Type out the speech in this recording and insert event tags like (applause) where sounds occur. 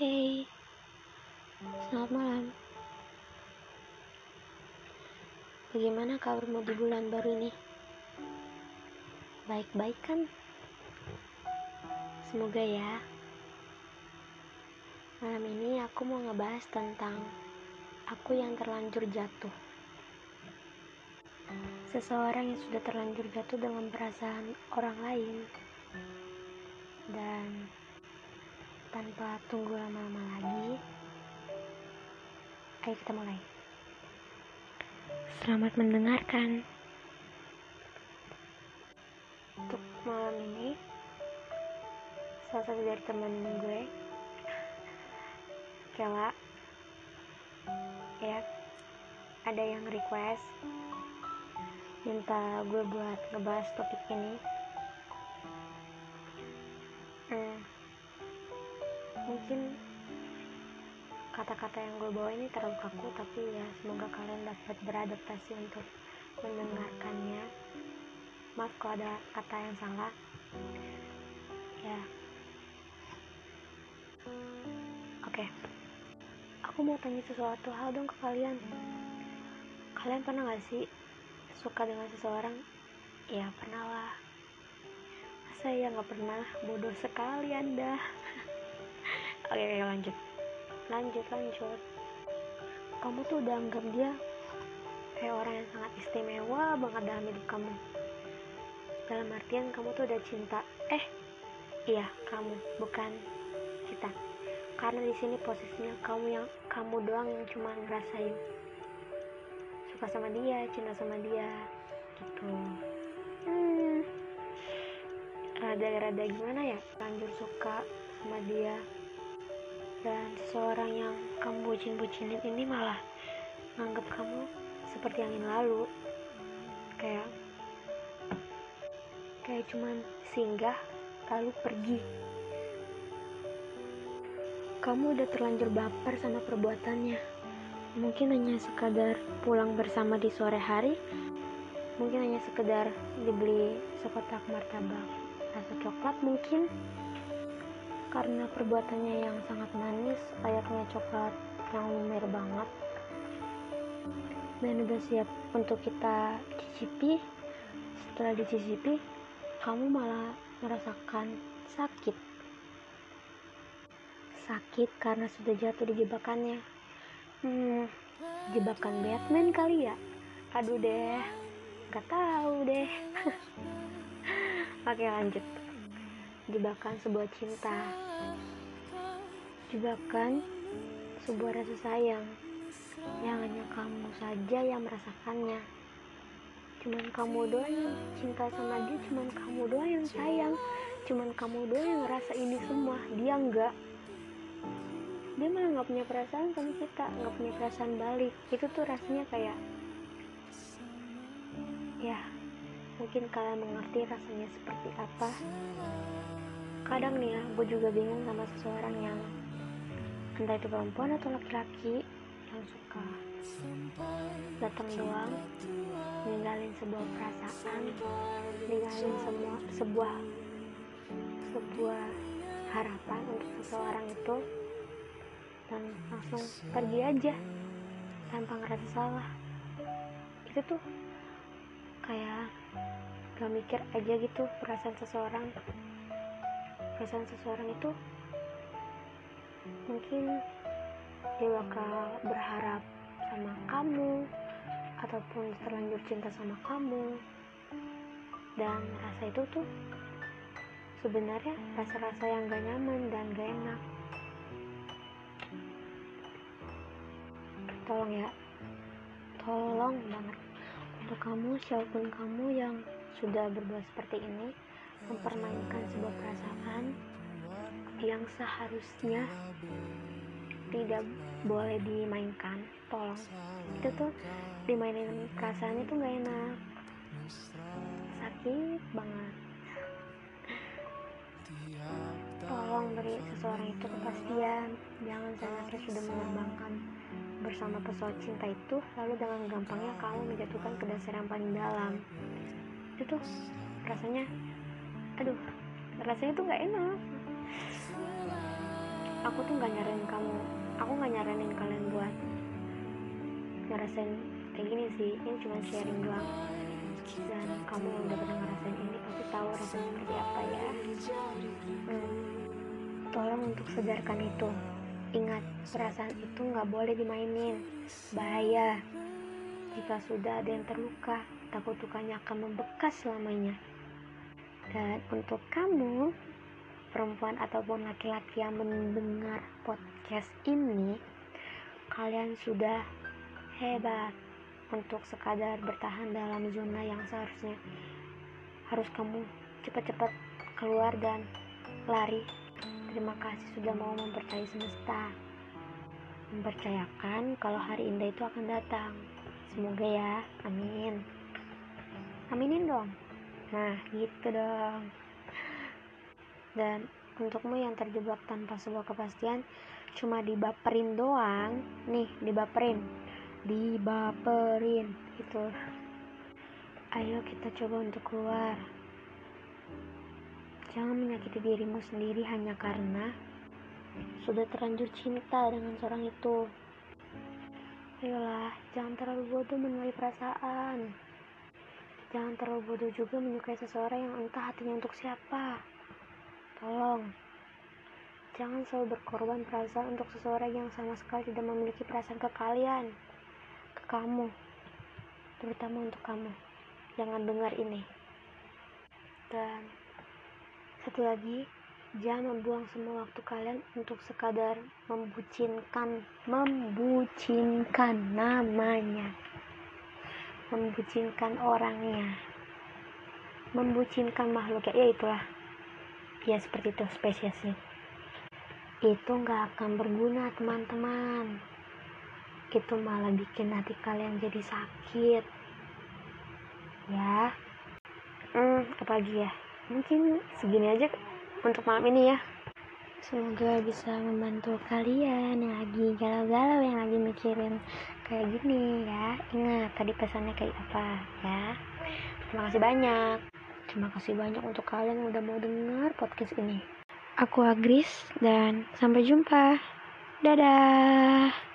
Hey, selamat malam. Bagaimana kabarmu di bulan baru ini? Baik-baik kan? Semoga ya. Malam ini aku mau ngebahas tentang aku yang terlanjur jatuh. Seseorang yang sudah terlanjur jatuh dengan perasaan orang lain dan tanpa tunggu lama-lama lagi ayo kita mulai. Selamat mendengarkan. Untuk malam ini salah satu dari temen gue Kela ya ada yang request minta gue buat ngebahas topik ini. Hmm, mungkin kata-kata yang gue bawa ini terlalu kaku tapi ya semoga kalian dapat beradaptasi untuk mendengarkannya. Maaf kalau ada kata yang salah. Ya. Oke. Aku mau tanya sesuatu. Hal dong ke kalian. Kalian pernah gak sih suka dengan seseorang? Ya pernah lah. Saya nggak pernah? Bodoh sekali anda oke, oke lanjut. Lanjut lanjut. Kamu tuh udah anggap dia kayak orang yang sangat istimewa banget dalam hidup kamu. Dalam artian kamu tuh udah cinta. Eh iya kamu bukan kita. Karena di sini posisinya kamu yang kamu doang yang cuma ngerasain. Suka sama dia cinta sama dia gitu. Hmm. Rada-rada gimana ya? Lanjut suka sama dia dan seseorang yang kamu bucin-bucinin ini malah nganggap kamu seperti angin lalu. Kayak kayak cuman singgah lalu pergi. Kamu udah terlanjur baper sama perbuatannya. Mungkin hanya sekadar pulang bersama di sore hari. Mungkin hanya sekedar dibeli sekotak martabak rasa coklat mungkin karena perbuatannya yang sangat manis layaknya coklat yang lumer banget. Dan udah siap untuk kita cicipi. Setelah dicicipi kamu malah merasakan sakit. Sakit karena sudah jatuh di jebakannya. Hmm jebakan Batman kali ya? Aduh deh gak tahu deh. (laughs) Oke lanjut jebakan sebuah cinta. Jebakan sebuah rasa sayang yang hanya kamu saja yang merasakannya. Cuman kamu doang yang cinta sama dia cuman kamu doang yang sayang cuman kamu doang yang ngerasa ini semua dia enggak. Dia malah nggak punya perasaan sama kita nggak punya perasaan balik. Itu tuh rasanya kayak ya mungkin kalian mengerti rasanya seperti apa. Kadang nih ya gue juga bingung sama seseorang yang entah itu perempuan atau laki-laki yang suka datang doang ninggalin sebuah perasaan ninggalin semua sebuah sebuah harapan untuk seseorang itu dan langsung pergi aja tanpa ngerasa salah. Itu tuh kayak gak mikir aja gitu perasaan seseorang. Perasaan seseorang itu mungkin dia bakal berharap sama kamu ataupun terlanjur cinta sama kamu. Dan rasa itu tuh sebenarnya rasa-rasa yang gak nyaman dan gak enak. Tolong ya. Tolong banget untuk kamu siapa pun kamu yang sudah berbuat seperti ini mempermainkan sebuah perasaan yang seharusnya tidak boleh dimainkan. Tolong. Itu tuh dimainin perasaan itu gak enak. Sakit banget. Tolong beri seseorang itu kepastian. Jangan sampai sudah menerbangkan bersama pesawat cinta itu lalu dengan gampangnya kamu menjatuhkan ke dasar yang paling dalam. Itu tuh rasanya aduh rasanya tuh nggak enak. Aku tuh nggak nyaranin kamu aku nggak nyaranin kalian buat ngerasain kayak gini sih ini cuma sharing doang. Dan kamu yang udah pernah ngerasain ini pasti tahu rasanya seperti apa ya. Hmm. tolong untuk sedarkan itu ingat perasaan itu nggak boleh dimainin. Bahaya. Jika sudah ada yang terluka takut lukanya akan membekas selamanya. Dan untuk kamu perempuan ataupun laki-laki yang mendengar podcast ini kalian sudah hebat untuk sekadar bertahan dalam zona yang seharusnya. Harus kamu cepat-cepat keluar dan lari terima kasih sudah mau mempercayai semesta. Mempercayakan kalau hari indah itu akan datang. Semoga ya. Amin. Aminin dong. Nah gitu dong. Dan untukmu yang terjebak tanpa sebuah kepastian cuma dibaperin doang. Nih dibaperin. Dibaperin. Itu. Ayo kita coba untuk keluar jangan menyakiti dirimu sendiri hanya karena sudah terlanjur cinta dengan seorang itu ayolah jangan terlalu bodoh menilai perasaan Jangan terlalu bodoh juga menyukai seseorang yang entah hatinya untuk siapa. Tolong, jangan selalu berkorban perasaan untuk seseorang yang sama sekali tidak memiliki perasaan ke kalian, ke kamu, terutama untuk kamu. Jangan dengar ini. Dan satu lagi, jangan membuang semua waktu kalian untuk sekadar membucinkan, membucinkan namanya. Membucinkan orangnya. Membucinkan makhluk ya itulah. Ya seperti itu spesiesnya. Itu nggak akan berguna teman-teman. Itu malah bikin hati kalian jadi sakit. Ya. Hmm apalagi ya mungkin segini aja untuk malam ini ya. Semoga bisa membantu kalian yang lagi galau-galau yang lagi mikirin kayak gini ya. Ingat tadi pesannya kayak apa ya? Terima kasih banyak. Terima kasih banyak untuk kalian yang udah mau dengar podcast ini. Aku Agris dan sampai jumpa. Dadah